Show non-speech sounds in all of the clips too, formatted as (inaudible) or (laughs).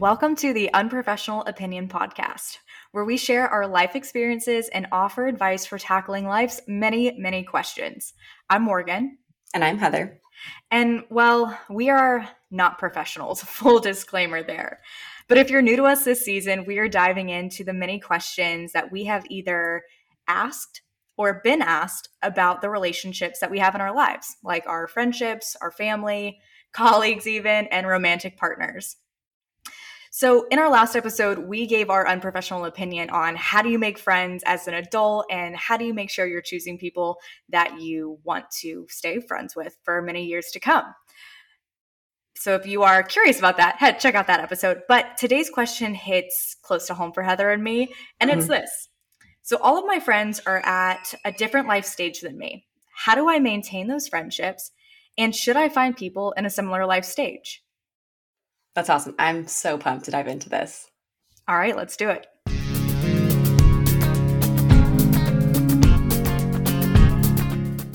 welcome to the Unprofessional Opinion Podcast, where we share our life experiences and offer advice for tackling life's many, many questions. I'm Morgan. And I'm Heather. And well, we are not professionals, (laughs) full disclaimer there. But if you're new to us this season, we are diving into the many questions that we have either asked or been asked about the relationships that we have in our lives, like our friendships, our family, colleagues, even, and romantic partners. So, in our last episode, we gave our unprofessional opinion on how do you make friends as an adult and how do you make sure you're choosing people that you want to stay friends with for many years to come. So, if you are curious about that, head check out that episode. But today's question hits close to home for Heather and me, and mm-hmm. it's this. So, all of my friends are at a different life stage than me. How do I maintain those friendships? And should I find people in a similar life stage? That's awesome. I'm so pumped to dive into this. All right, let's do it.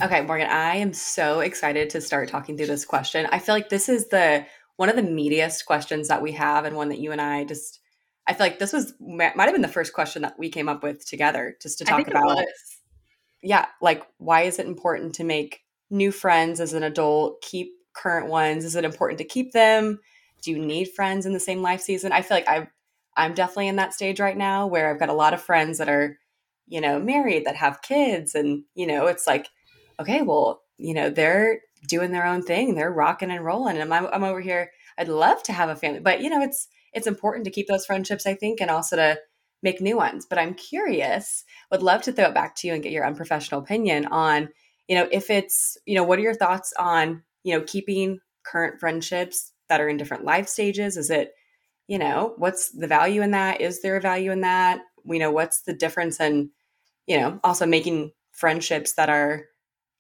Okay, Morgan, I am so excited to start talking through this question. I feel like this is the one of the meatiest questions that we have and one that you and I just I feel like this was might have been the first question that we came up with together just to talk about. It Yeah, like why is it important to make new friends as an adult, keep current ones? Is it important to keep them? Do you need friends in the same life season? I feel like i I'm definitely in that stage right now where I've got a lot of friends that are, you know, married that have kids and, you know, it's like, okay, well, you know, they're doing their own thing. They're rocking and rolling. And I'm, I'm over here. I'd love to have a family, but you know, it's, it's important to keep those friendships, I think, and also to make new ones. But I'm curious, would love to throw it back to you and get your unprofessional opinion on, you know, if it's, you know, what are your thoughts on, you know, keeping current friendships that are in different life stages? Is it, you know, what's the value in that? Is there a value in that? We know, what's the difference in, you know, also making friendships that are,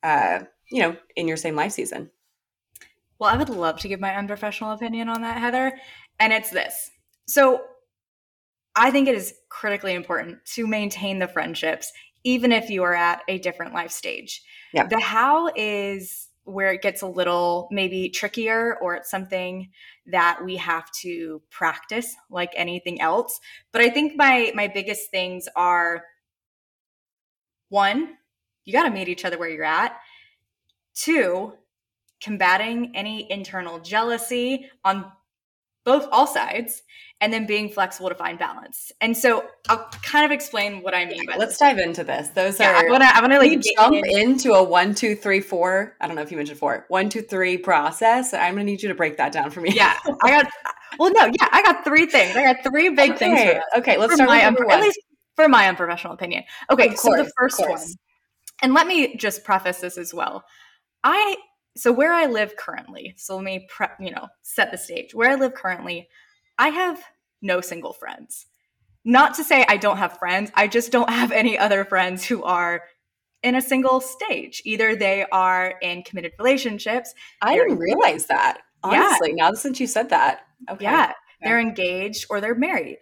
uh, you know, in your same life season? Well, I would love to give my unprofessional opinion on that, Heather. And it's this. So I think it is critically important to maintain the friendships, even if you are at a different life stage. Yeah. The how is where it gets a little maybe trickier or it's something that we have to practice like anything else. But i think my my biggest things are one you got to meet each other where you're at. Two combating any internal jealousy on both all sides and then being flexible to find balance. And so I'll kind of explain what I mean by Let's this. dive into this. Those yeah, are I wanna I wanna like jump in. into a one, two, three, four. I don't know if you mentioned four, one, two, three process. I'm gonna need you to break that down for me. Yeah. I got well no, yeah, I got three things. I got three big okay. things. Okay, let's start my, At least for my unprofessional opinion. Okay, course, so the first one. And let me just preface this as well. I so where I live currently, so let me pre- you know, set the stage. Where I live currently, I have no single friends. Not to say I don't have friends, I just don't have any other friends who are in a single stage. Either they are in committed relationships. I didn't realize that. Honestly, yeah. now since you said that. Okay. Yeah. They're engaged or they're married.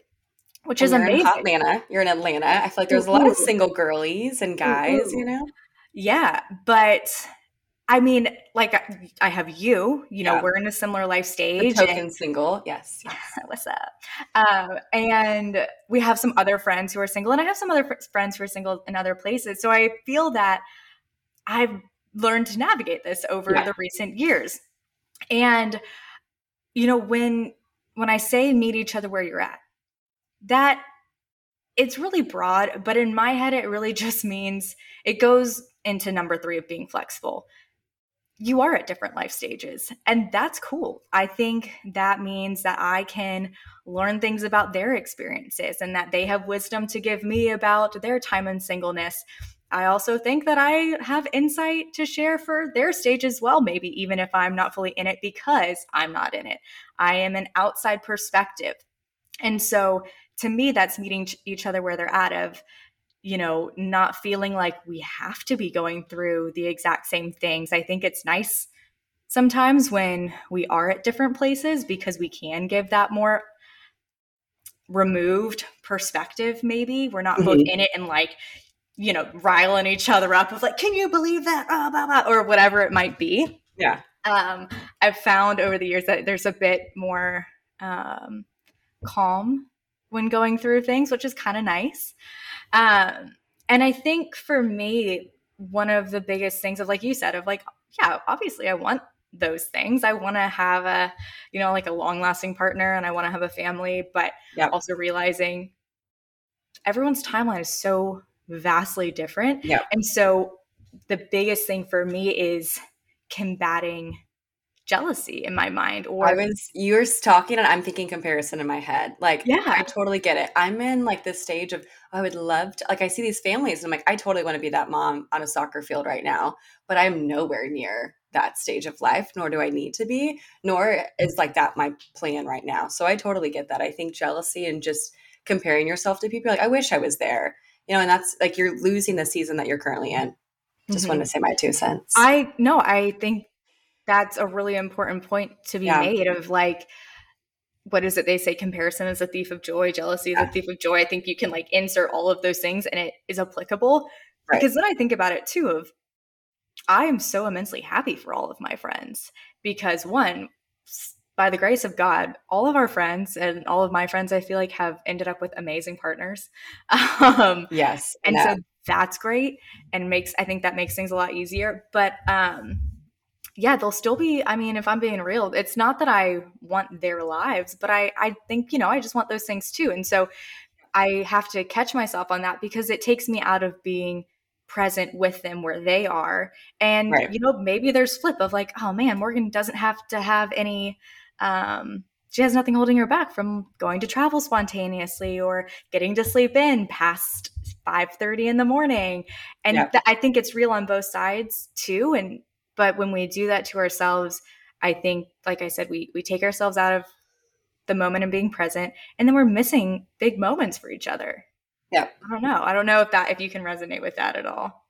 Which and is amazing. Atlanta. You're in Atlanta. I feel like there's a lot of single girlies and guys, you know? Yeah. But I mean, like I have you, you know, yeah. we're in a similar life stage. The token and, single. Yes. yes. (laughs) What's up? Um, and we have some other friends who are single, and I have some other friends who are single in other places. So I feel that I've learned to navigate this over yeah. the recent years. And, you know, when when I say meet each other where you're at, that it's really broad, but in my head, it really (laughs) just means it goes into number three of being flexible you are at different life stages and that's cool. I think that means that i can learn things about their experiences and that they have wisdom to give me about their time in singleness. I also think that i have insight to share for their stage as well maybe even if i'm not fully in it because i'm not in it. I am an outside perspective. And so to me that's meeting each other where they're at of you know, not feeling like we have to be going through the exact same things. I think it's nice sometimes when we are at different places because we can give that more removed perspective, maybe. We're not mm-hmm. both in it and like, you know, riling each other up with like, can you believe that? Oh, blah, blah, or whatever it might be. Yeah. Um, I've found over the years that there's a bit more um, calm when going through things, which is kind of nice. Um, and I think for me, one of the biggest things of like you said, of like, yeah, obviously I want those things. I want to have a, you know, like a long lasting partner and I want to have a family, but yep. also realizing everyone's timeline is so vastly different. Yeah. And so the biggest thing for me is combating jealousy in my mind or I was you're talking and I'm thinking comparison in my head. Like yeah, I totally get it. I'm in like this stage of I would love to like I see these families and I'm like I totally want to be that mom on a soccer field right now, but I'm nowhere near that stage of life nor do I need to be, nor is like that my plan right now. So I totally get that. I think jealousy and just comparing yourself to people like I wish I was there. You know, and that's like you're losing the season that you're currently in. Just mm-hmm. wanted to say my two cents. I no, I think that's a really important point to be yeah. made of like what is it they say comparison is a thief of joy jealousy is yeah. a thief of joy i think you can like insert all of those things and it is applicable right. because then i think about it too of i am so immensely happy for all of my friends because one by the grace of god all of our friends and all of my friends i feel like have ended up with amazing partners (laughs) um yes and so that's great and makes i think that makes things a lot easier but um yeah, they'll still be. I mean, if I'm being real, it's not that I want their lives, but I, I think, you know, I just want those things too. And so I have to catch myself on that because it takes me out of being present with them where they are. And, right. you know, maybe there's flip of like, oh man, Morgan doesn't have to have any, um, she has nothing holding her back from going to travel spontaneously or getting to sleep in past 5:30 in the morning and yeah. th- i think it's real on both sides too and but when we do that to ourselves, I think, like I said, we we take ourselves out of the moment and being present, and then we're missing big moments for each other. Yeah. I don't know. I don't know if that if you can resonate with that at all.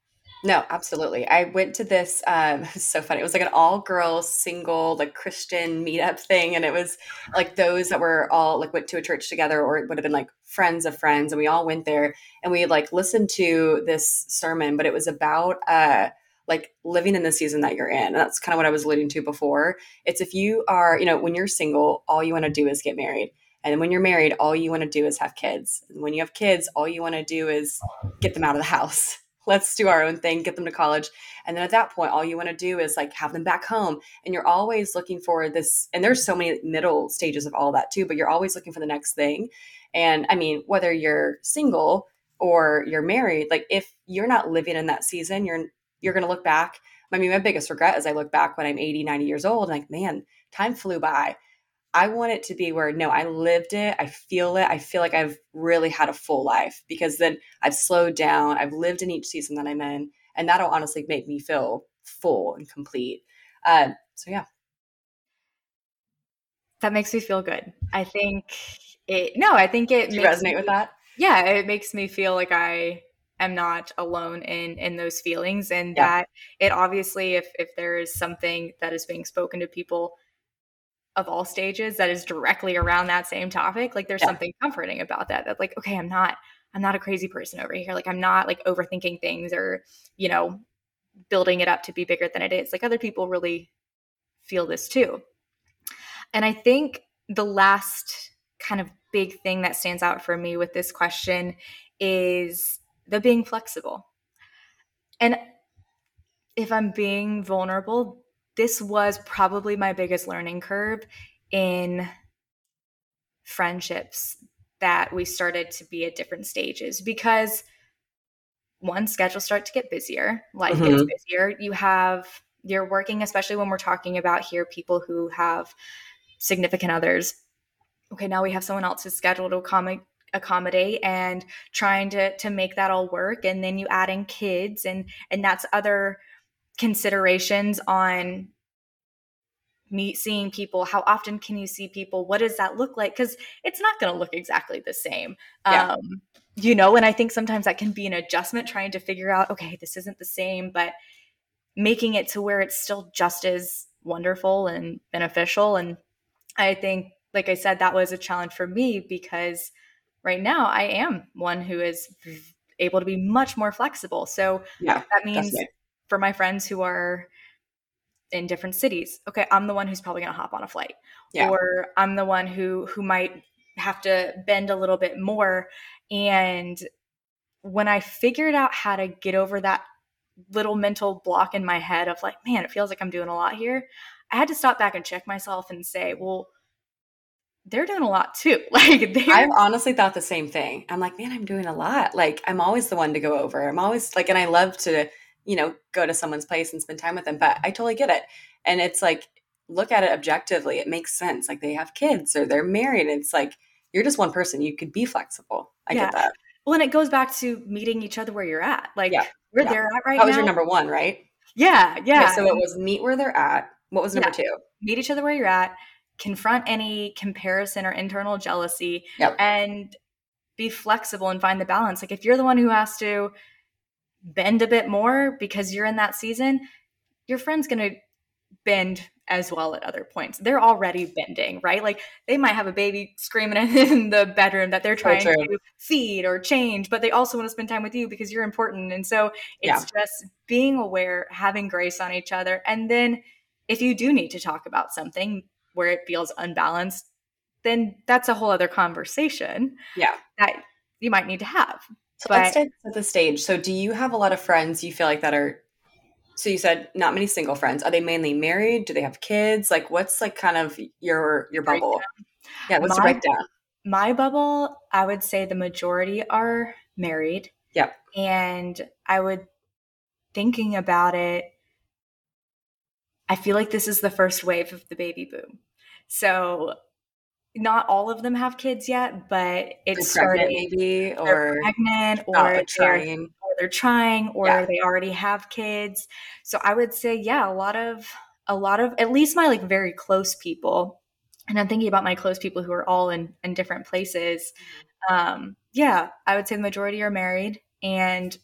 No, absolutely. I went to this um (laughs) so funny. It was like an all girls single like Christian meetup thing and it was like those that were all like went to a church together or it would have been like friends of friends and we all went there and we like listened to this sermon but it was about uh like living in the season that you're in. And that's kind of what I was alluding to before. It's if you are, you know, when you're single, all you want to do is get married. And when you're married, all you want to do is have kids. And when you have kids, all you want to do is get them out of the house. (laughs) Let's do our own thing, get them to college. And then at that point, all you want to do is like have them back home. And you're always looking for this. And there's so many middle stages of all that too, but you're always looking for the next thing. And I mean, whether you're single or you're married, like if you're not living in that season, you're you're going to look back. I mean, my biggest regret is I look back when I'm 80, 90 years old, like, man, time flew by. I want it to be where no, I lived it, I feel it, I feel like I've really had a full life because then I've slowed down, I've lived in each season that I'm in, and that'll honestly make me feel full and complete. Uh, so yeah, that makes me feel good. I think it. No, I think it. Do you resonate me, with that? Yeah, it makes me feel like I am not alone in in those feelings and yeah. that it obviously if if there is something that is being spoken to people of all stages that is directly around that same topic like there's yeah. something comforting about that that like okay i'm not i'm not a crazy person over here like i'm not like overthinking things or you know building it up to be bigger than it is like other people really feel this too and i think the last kind of big thing that stands out for me with this question is the being flexible. And if I'm being vulnerable, this was probably my biggest learning curve in friendships that we started to be at different stages because one schedules start to get busier life mm-hmm. gets busier you have you're working especially when we're talking about here people who have significant others okay now we have someone else's schedule to accommodate accommodate and trying to to make that all work. And then you add in kids and and that's other considerations on meet seeing people. How often can you see people? What does that look like? Because it's not going to look exactly the same. Yeah. um you know and i think sometimes that can be an adjustment trying to figure out okay this isn't the same but making it to where it's still just as wonderful and beneficial. And i think like i said that was a challenge for me because right now I am one who is able to be much more flexible. So yeah, that means for my friends who are in different cities, okay, I'm the one who's probably going to hop on a flight, yeah. or I'm the one who who might have to bend a little bit more. And when I figured out how to get over that little mental block in my head of like, man, it feels like I'm doing a lot here, I had to stop back and check myself and say, well, they're doing a lot too. (laughs) Like I've honestly thought the same thing. I'm like, man, I'm doing a lot. Like I'm always the one to go over. I'm always like, and I love to, you know, go to someone's place and spend time with them. But I totally get it. And it's like, look at it objectively. It makes sense. Like they have kids or they're married. It's like you're just one person. You could be flexible. I yeah. get that. Well, and it goes back to meeting each other where you're at. Like yeah. we're yeah. there at right that now. That was your number one, right? Yeah, yeah. Okay, so it was meet where they're at. What was number two? Meet each other where you're at confront any comparison or internal jealousy yep. and be flexible and find the balance. Like if you're the one who has to bend a bit more because you're in that season, your friend's going to bend as well at other points. They're already bending, right? Like they might have a baby screaming (laughs) in the bedroom that they're trying so to feed or change, but they also want to spend time with you because you're important. And so it's yeah. just being aware, having grace on each other. And then if you do need to talk about something, where it feels unbalanced, then that's a whole other conversation. Yeah. That you might need to have. So but, let's set the stage. So do you have a lot of friends you feel like that are so you said not many single friends. Are they mainly married? Do they have kids? Like what's like kind of your your bubble? Breakdown. Yeah, what's my, the breakdown? My bubble, I would say the majority are married. Yep. And I would thinking about it I feel like this is the first wave of the baby boom. So not all of them have kids yet, but it's starting maybe or pregnant or trying. They're, or they're trying or yeah. they already have kids. So I would say, yeah, a lot of a lot of at least my like very close people. And I'm thinking about my close people who are all in in different places. Mm-hmm. Um, yeah, I would say the majority are married and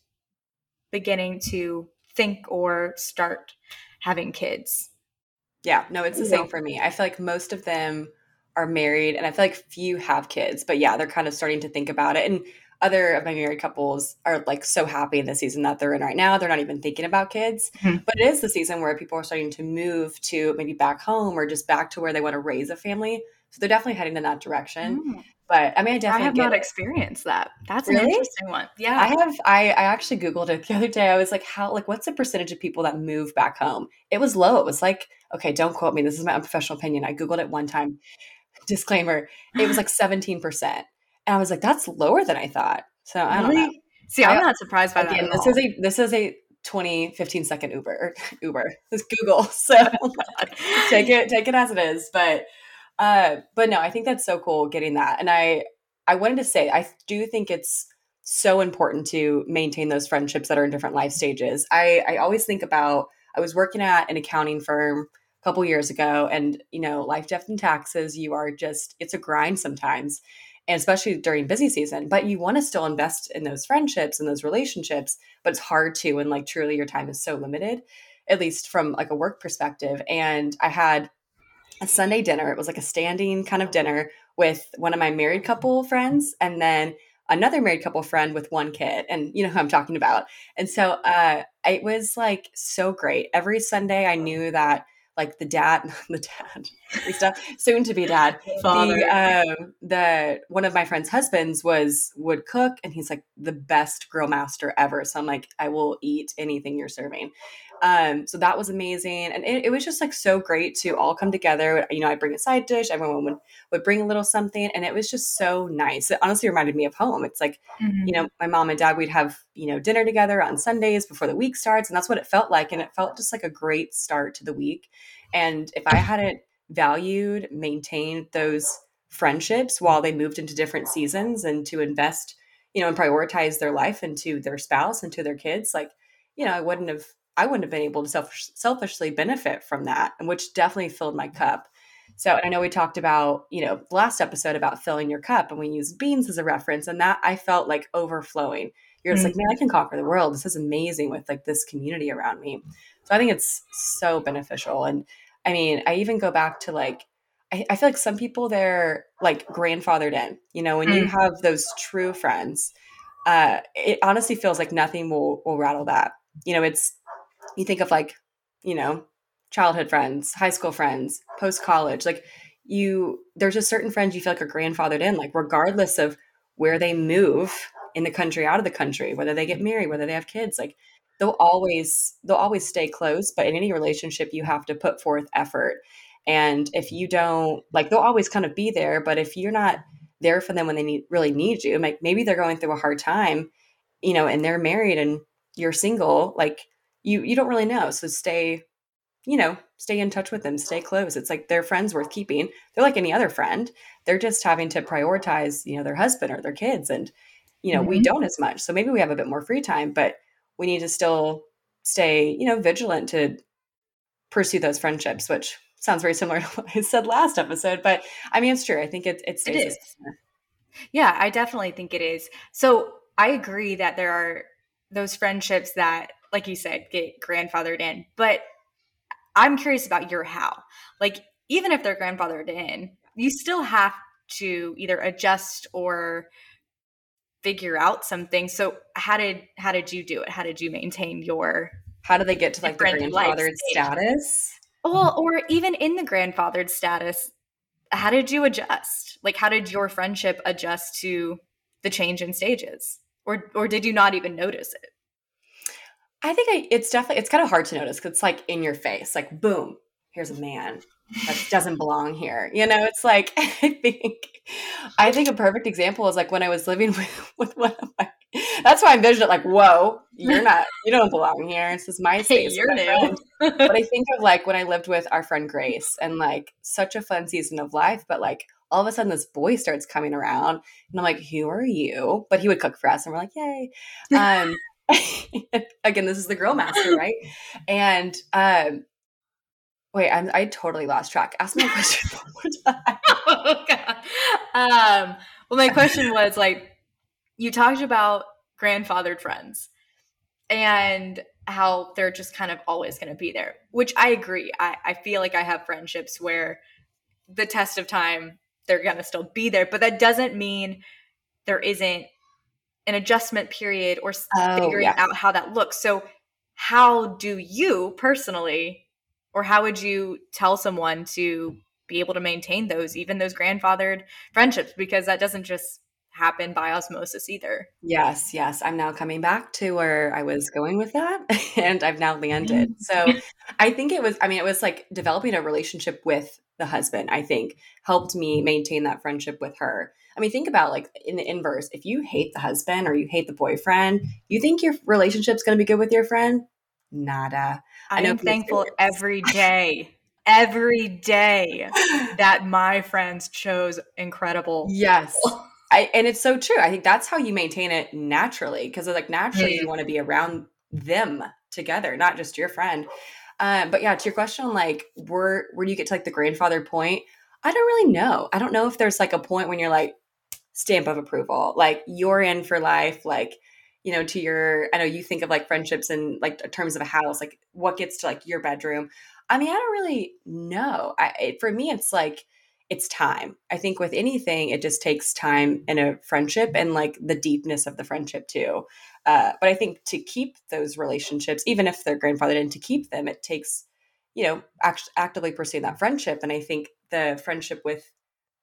beginning to think or start having kids. Yeah, no, it's the yeah. same for me. I feel like most of them are married and I feel like few have kids, but yeah, they're kind of starting to think about it. And other of my married couples are like so happy in the season that they're in right now. They're not even thinking about kids. Mm-hmm. But it is the season where people are starting to move to maybe back home or just back to where they want to raise a family. So they're definitely heading in that direction. Mm. But I mean, I definitely I have not it. experienced that. That's really? an interesting one. Yeah, I have. I I actually googled it the other day. I was like, how like what's the percentage of people that move back home? It was low. It was like okay, don't quote me. This is my unprofessional opinion. I googled it one time. (laughs) Disclaimer: It was like (laughs) seventeen percent, and I was like, that's lower than I thought. So I don't know. See, I'm I, not surprised by again, that. This all. is a this is a 20 15 second uber (laughs) uber it's google so oh take it take it as it is but uh, but no, I think that's so cool getting that. And I I wanted to say I do think it's so important to maintain those friendships that are in different life stages. I I always think about I was working at an accounting firm a couple years ago and you know, life death and taxes, you are just it's a grind sometimes. And especially during busy season, but you want to still invest in those friendships and those relationships, but it's hard to and like truly your time is so limited, at least from like a work perspective. And I had a Sunday dinner. It was like a standing kind of dinner with one of my married couple friends and then another married couple friend with one kid and you know who i'm talking about and so uh it was like so great every sunday i knew that like the dad (laughs) the dad stuff soon to be dad (laughs) Father. the um the one of my friend's husbands was would cook and he's like the best grill master ever so i'm like i will eat anything you're serving um, so that was amazing. And it, it, was just like so great to all come together. You know, I bring a side dish, everyone would, would bring a little something. And it was just so nice. It honestly reminded me of home. It's like, mm-hmm. you know, my mom and dad, we'd have, you know, dinner together on Sundays before the week starts. And that's what it felt like. And it felt just like a great start to the week. And if I hadn't valued, maintained those friendships while they moved into different seasons and to invest, you know, and prioritize their life into their spouse and to their kids, like, you know, I wouldn't have I wouldn't have been able to self- selfishly benefit from that, and which definitely filled my cup. So I know we talked about, you know, last episode about filling your cup, and we used beans as a reference, and that I felt like overflowing. You're just mm-hmm. like, man, I can conquer the world. This is amazing with like this community around me. So I think it's so beneficial. And I mean, I even go back to like, I, I feel like some people they're like grandfathered in. You know, when mm-hmm. you mm. have those true friends, uh, it honestly feels like nothing will will rattle that. You know, it's you think of like, you know, childhood friends, high school friends, post college, like you there's just certain friends you feel like are grandfathered in, like regardless of where they move in the country, out of the country, whether they get married, whether they have kids, like they'll always they'll always stay close. But in any relationship, you have to put forth effort. And if you don't like, they'll always kind of be there. But if you're not there for them when they need really need you, like maybe they're going through a hard time, you know, and they're married and you're single, like you you don't really know. So stay you know, stay in touch with them, stay close. It's like they're friends worth keeping. They're like any other friend. They're just having to prioritize, you know, their husband or their kids. And, you know, mm-hmm. we don't as much. So maybe we have a bit more free time, but we need to still stay, you know, vigilant to pursue those friendships, which sounds very similar (laughs) to what I said last episode. But I mean, it's true. I think it, it. It is. Yeah, I definitely think it is. So I agree that there are those friendships that, like you said, get grandfathered in. But I'm curious about your how. Like, even if they're grandfathered in, you still have to either adjust or figure out something. So how did how did you do it? How did you maintain your how do they get to like the grandfathered status? Well, or even in the grandfathered status, how did you adjust? Like how did your friendship adjust to the change in stages? Or or did you not even notice it? I think I, it's definitely it's kind of hard to notice because it's like in your face, like boom, here's a man that doesn't belong here. You know, it's like (laughs) I think I think a perfect example is like when I was living (laughs) with with one of my. That's why I envisioned it like, whoa, you're not, you don't belong here. This is my space. Hey, you're new. but I think of like when I lived with our friend Grace, and like such a fun season of life, but like all of a sudden this boy starts coming around and I'm like, who are you? But he would cook for us and we're like, yay. Um, (laughs) again, this is the girl master, right? And um, wait, I'm, I totally lost track. Ask me a question (laughs) one more time. (laughs) oh God. Um, well, my question was like, you talked about grandfathered friends and how they're just kind of always going to be there, which I agree. I, I feel like I have friendships where the test of time, they're going to still be there, but that doesn't mean there isn't an adjustment period or oh, figuring yeah. out how that looks. So, how do you personally, or how would you tell someone to be able to maintain those, even those grandfathered friendships? Because that doesn't just happen by osmosis either. Yes, yes. I'm now coming back to where I was going with that (laughs) and I've now landed. Mm. So I think it was, I mean, it was like developing a relationship with the husband, I think helped me maintain that friendship with her. I mean, think about like in the inverse, if you hate the husband or you hate the boyfriend, you think your relationship's going to be good with your friend? Nada. I, am thankful every (laughs) day, every day (sighs) that my friends chose incredible. Yes. I, and it's so true. I think that's how you maintain it naturally because like naturally you want to be around them together, not just your friend. Um, but yeah, to your question, like where where do you get to like the grandfather point? I don't really know. I don't know if there's like a point when you're like, stamp of approval. Like you're in for life. Like, you know, to your, I know you think of like friendships and like terms of a house, like what gets to like your bedroom. I mean, I don't really know. I, it, for me, it's like, it's time. I think with anything, it just takes time in a friendship and like the deepness of the friendship too. Uh, but I think to keep those relationships, even if they're grandfathered in, to keep them, it takes, you know, act- actively pursuing that friendship. And I think the friendship with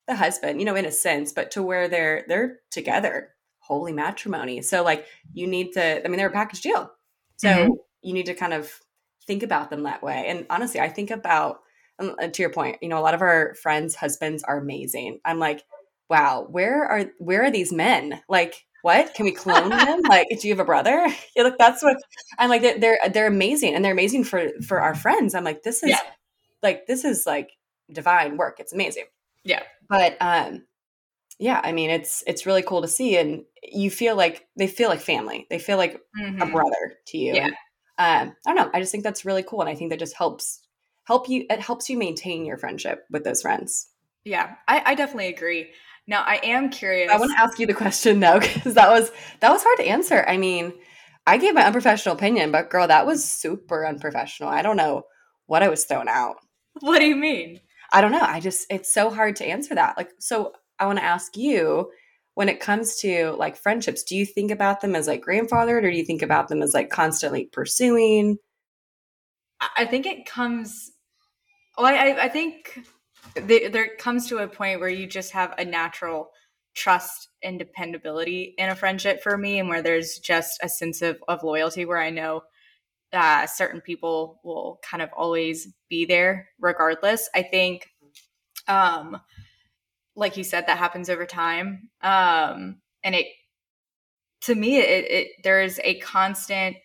the husband, you know, in a sense, but to where they're they're together, holy matrimony. So like you need to, I mean, they're a package deal. So mm-hmm. you need to kind of think about them that way. And honestly, I think about um, uh, to your point, you know, a lot of our friends' husbands are amazing. I'm like, wow, where are where are these men? Like, what? Can we clone (laughs) them? Like, do you have a brother? (laughs) Yeah, look, that's what I'm like. They're, they're they're amazing, and they're amazing for for our friends. I'm like, this is yeah. like this is like divine work. It's amazing. Yeah. But um yeah, I mean it's it's really cool to see and you feel like they feel like family. They feel like mm-hmm. a brother to you. Yeah. And, um, I don't know. I just think that's really cool and I think that just helps help you it helps you maintain your friendship with those friends. Yeah, I, I definitely agree. Now I am curious. I want to ask you the question though, (laughs) because that was that was hard to answer. I mean, I gave my unprofessional opinion, but girl, that was super unprofessional. I don't know what I was throwing out. What do you mean? I don't know. I just, it's so hard to answer that. Like, so I want to ask you when it comes to like friendships, do you think about them as like grandfathered or do you think about them as like constantly pursuing? I think it comes, well, I, I think there comes to a point where you just have a natural trust and dependability in a friendship for me and where there's just a sense of, of loyalty where i know uh, certain people will kind of always be there regardless. I think um like you said that happens over time. Um and it to me it, it there is a constant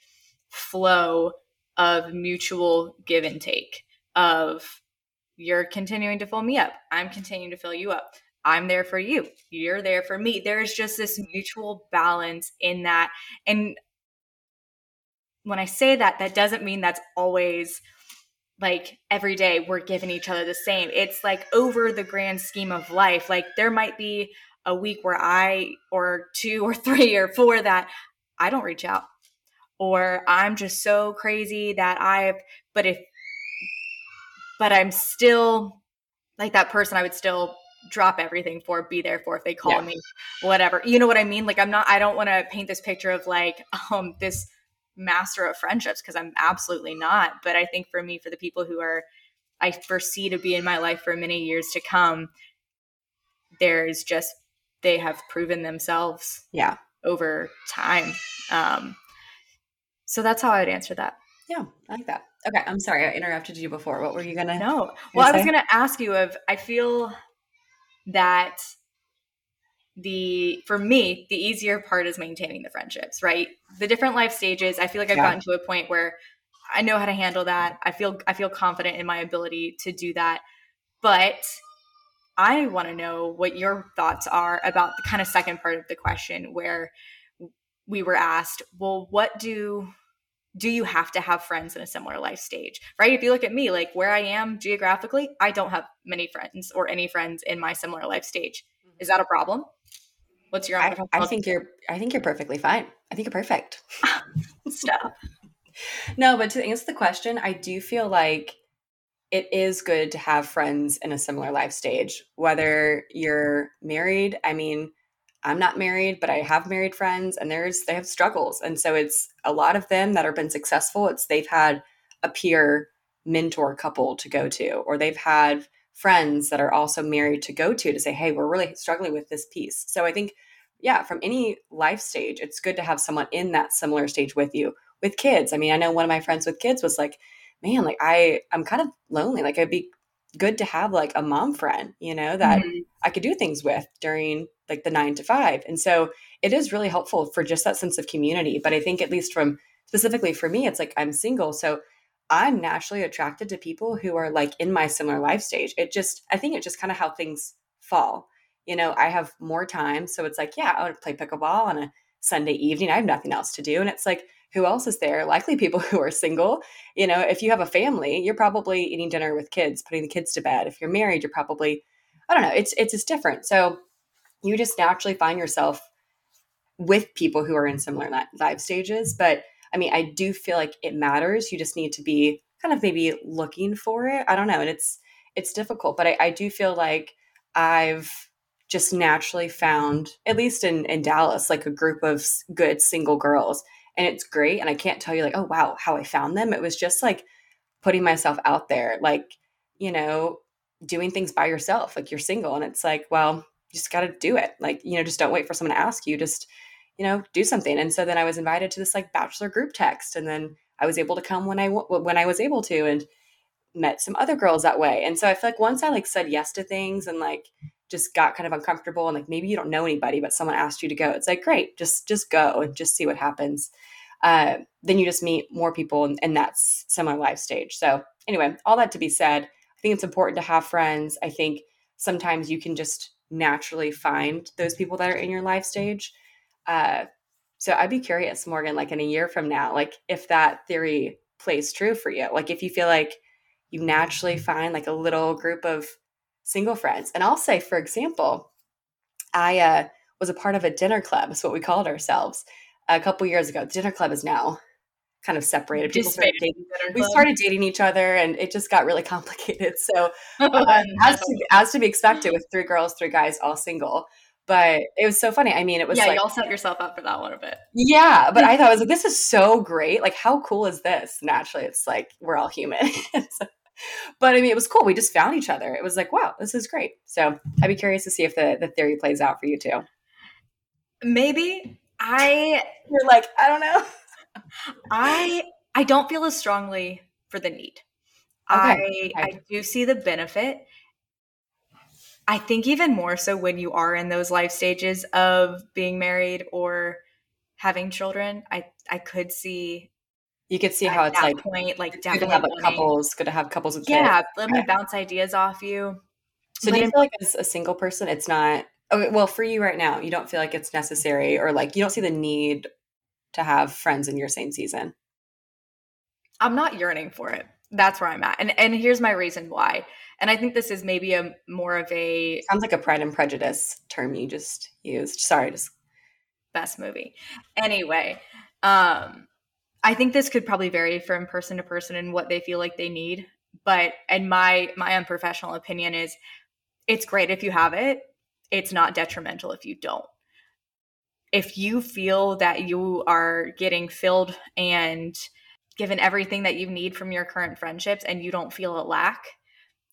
flow of mutual give and take of you're continuing to fill me up. I'm continuing to fill you up. I'm there for you. You're there for me. There's just this mutual balance in that. And when i say that that doesn't mean that's always like every day we're giving each other the same it's like over the grand scheme of life like there might be a week where i or two or (laughs) three or four that i don't reach out or I'm just so crazy that I've, but if, but I'm still like that person I would still drop everything for, be there for if they call yeah. me, whatever. You know what I mean? Like I'm not, I don't want to paint this picture of like, (laughs) um, this master of friendships because I'm absolutely not. But I think for me, for the people who are, I foresee to be in my life for many years to come, there's just, they have proven themselves. Yeah. Over time. Um, so that's how I would answer that. Yeah, I like that. Okay, I'm sorry I interrupted you before. What were you gonna? No, well, I was gonna ask you if I feel that the for me the easier part is maintaining the friendships, right? The different life stages. I feel like I've yeah. gotten to a point where I know how to handle that. I feel I feel confident in my ability to do that, but I want to know what your thoughts are about the kind of second part of the question where we were asked, well, what do do you have to have friends in a similar life stage right if you look at me like where i am geographically i don't have many friends or any friends in my similar life stage mm-hmm. is that a problem what's your I, I think you're i think you're perfectly fine. I think you're perfect. (laughs) Stop. No but to answer the question i do feel like it is good to have friends in a similar life stage whether you're married. I mean I'm not married, but I have married friends and there's they have struggles. And so it's a lot of them that have been successful. It's they've had a peer mentor couple to go to, or they've had friends that are also married to go to to say, hey, we're really struggling with this piece. So I think, yeah, from any life stage, it's good to have someone in that similar stage with you. With kids, I mean, I know one of my friends with kids was like, man, like I, I'm kind of lonely. Like I'd be good to have like a mom friend, you know, that mm-hmm. I could do things with during like the nine to five. And so it is really helpful for just that sense of community. But I think, at least from specifically for me, it's like I'm single. So I'm naturally attracted to people who are like in my similar life stage. It just, I think it just kind of how things fall. You know, I have more time. So it's like, yeah, I would play pickleball on a Sunday evening. I have nothing else to do. And it's like, who else is there? Likely people (laughs) who are single. You know, if you have a family, you're probably eating dinner with kids, putting the kids to bed. If you're married, you're probably, I don't know, it's it's just different. So you just naturally find yourself with people who are in similar life stages. But I mean, I do feel like it matters. You just need to be kind of maybe looking for it. I don't know. And it's it's difficult, but I, I do feel like I've just naturally found, at least in, in Dallas, like a group of good single girls and it's great and i can't tell you like oh wow how i found them it was just like putting myself out there like you know doing things by yourself like you're single and it's like well you just got to do it like you know just don't wait for someone to ask you just you know do something. And so then i was invited to this like bachelor group text and then i was able to come when i when i was able to and met some other girls that way. And so i feel like once i like said yes to things and like just got kind of uncomfortable and like maybe you don't know anybody but someone asked you to go it's like great just just go and just see what happens. Uh, then you just meet more people and, in that similar life stage. So anyway all that to be said i think it's important to have friends. I think sometimes you can just naturally find those people that are in your life stage uh, so i'd be curious morgan like in a year from now like if that theory plays true for you like if you feel like you naturally find like a little group of single friends. And I'll say, for example, I uh, was a part of a dinner club, is what we called ourselves, a couple years ago. The dinner club is now kind of separated. People started dating, we started dating each other, and it just got really (laughs) complicated. So, uh, (laughs) as, to, as to be expected, with three girls, three guys, all single. But it was so funny. I mean, it was yeah. Like, y'all set yourself up for that one a bit. Yeah, but I (laughs) thought I was like, this is so great. Like, how cool is this? Naturally, it's like we're all human. so, (laughs) but I mean, it was cool. We just found each other. It was like, wow, this is great. So I'd be curious to see if the, the theory plays out for you too. Maybe I. You're like, I don't know. I I don't feel as strongly for the need. Okay. I I do see the benefit. I think even more so when you are in those life stages of being married or having children. I I could see you could see how it's like point, like good to have like couples, good to have couples with yeah, kids. let me bounce ideas off you. So but do you feel like as a single person, it's not okay? Well, for you right now, you don't feel like it's necessary, or like you don't see the need to have friends in your same season. I'm not yearning for it. That's where I'm at, and and here's my reason why. And I think this is maybe a more of a sounds like a Pride and Prejudice term you just used. Sorry, just best movie. Anyway, um I think this could probably vary from person to person and what they feel like they need. But and my my unprofessional opinion is it's great if you have it. It's not detrimental if you don't. If you feel that you are getting filled and given everything that you need from your current friendships and you don't feel a lack,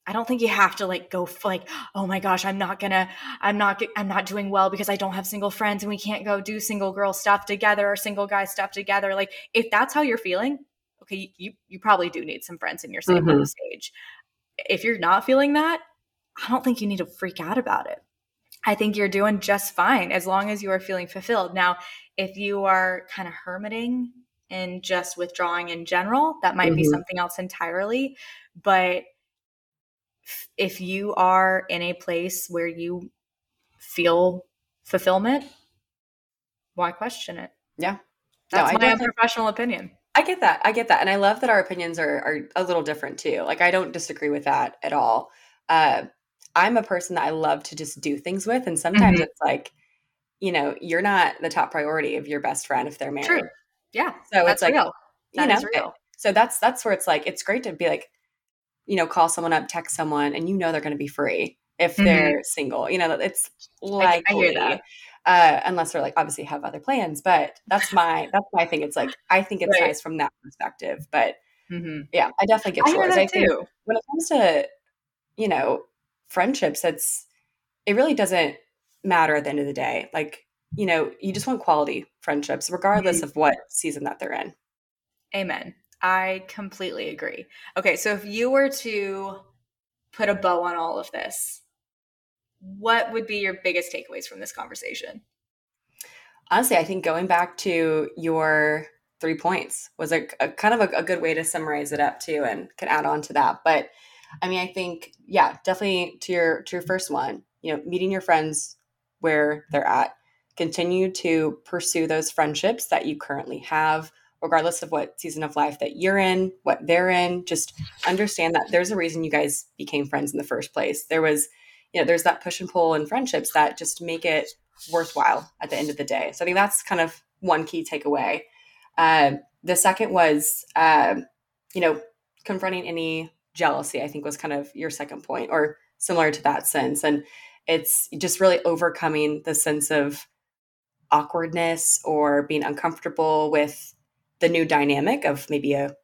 I don't think you have to like go like, oh my gosh, I'm not gonna, I'm not, I'm not doing well because I don't have single friends and we can't go do single girl stuff together or single guy stuff together. Like, if that's how you're feeling, okay, you you probably do need some friends in your same mm-hmm. stage. If you're not feeling that, I don't think you need to freak out about it. I think you're doing just fine as long as you are feeling fulfilled. Now, if you are kind of hermiting and just withdrawing in general, that might mm-hmm. be something else entirely. But if you are in a place where you feel fulfillment, why question it? Yeah. That's no, my unprofessional opinion. I get that. I get that. And I love that our opinions are, are a little different too. Like, I don't disagree with that at all. Uh, I'm a person that I love to just do things with. And sometimes mm-hmm. it's like, you know, you're not the top priority of your best friend if they're married. True. Yeah. So it's like, real. That you know, real. So that's, that's where it's like, it's great to be like, you know, call someone up, text someone, and you know they're going to be free if mm-hmm. they're single. You know, it's likely. I, I hear that. Uh, unless they're like obviously have other plans, but that's my (laughs) that's my thing. It's like I think it's right. nice from that perspective, but mm-hmm. yeah, I definitely get yours. I, I think when it comes to you know friendships, it's it really doesn't matter at the end of the day. Like you know, you just want quality friendships, regardless mm-hmm. of what season that they're in. Amen. I completely agree. Okay, so if you were to put a bow on all of this, what would be your biggest takeaways from this conversation? Honestly, I think going back to your three points was a, a kind of a, a, good way to summarize it up too, and can add on to that. But I mean, I think yeah, definitely to your to your first one, you know, meeting your friends where they're at, continue to pursue those friendships that you currently have regardless of what season of life that you're in, what they're in, just understand that there's a reason you guys became friends in the first place. There was, you know, there's that push and pull in friendships that just make it worthwhile at the end of the day. So I think that's kind of one key takeaway. Uh, the second was, uh, you know, confronting any jealousy, I think was kind of your second point or similar to that sense. And it's just really overcoming the sense of awkwardness or being uncomfortable with the new dynamic of maybe a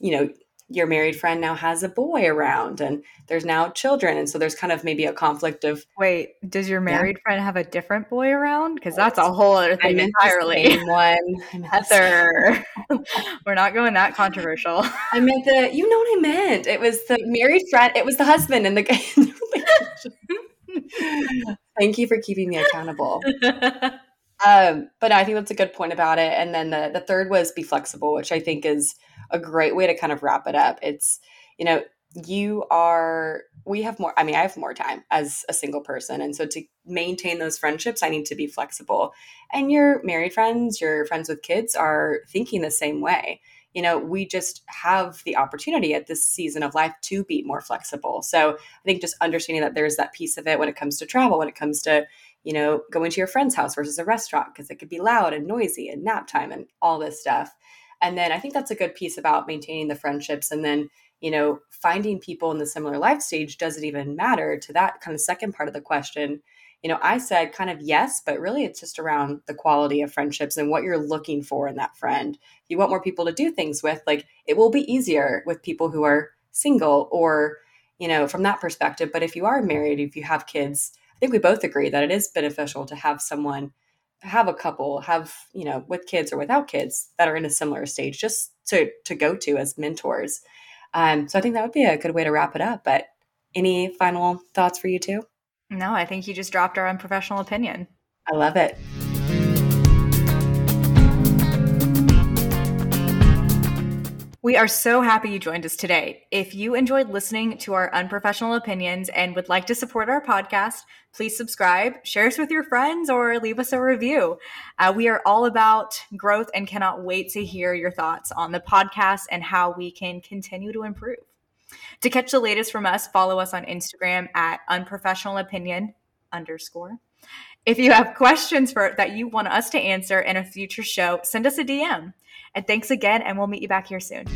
you know your married friend now has a boy around and there's now children. And so there's kind of maybe a conflict of wait does your married yeah. friend have a different boy around? Because that's a whole other thing entirely. one. (laughs) Heather. (laughs) We're not going that controversial. I meant the you know what i meant? It was the married friend it was the husband and the guy (laughs) thank you for keeping me accountable um, but I think that's a good point about it. And then the the third was be flexible, which I think is a great way to kind of wrap it up. It's you know you are we have more i mean i have more time as a single person and so to maintain those friendships i need to be flexible and your married friends your friends with kids are thinking the same way you know we just have the opportunity at this season of life to be more flexible so i think just understanding that there's that piece of it when it comes to travel when it comes to you know, going to your friend's house versus a restaurant because it could be loud and noisy and nap time and all this stuff. And then I think that's a good piece about maintaining the friendships. And then, you know, finding people in the similar life stage doesn't even matter to that kind of second part of the question. You know, I said kind of yes, but really it's just around the quality of friendships and what you're looking for in that friend. If you want more people to do things with, like it will be easier with people who are single or, you know, from that perspective. But if you are married, if you have kids, think we both agree that it is beneficial to have someone have a couple have you know with kids or without kids that are in a similar stage just to to go to as mentors. Um, so i think that would be a good way to wrap it up but any final thoughts for you too no i think you just dropped our unprofessional opinion. I love it We are so happy you joined us today. If you enjoyed listening to our unprofessional opinions and would like to support our podcast, please subscribe, share us with your friends, or leave us a review. Uh, we are all about growth and cannot wait to hear your thoughts on the podcast and how we can continue to improve. To catch the latest from us, follow us on Instagram at unprofessional opinion underscore. If you have questions for that you want us to answer in a future show, send us a DM. And thanks again, and we'll meet you back here soon.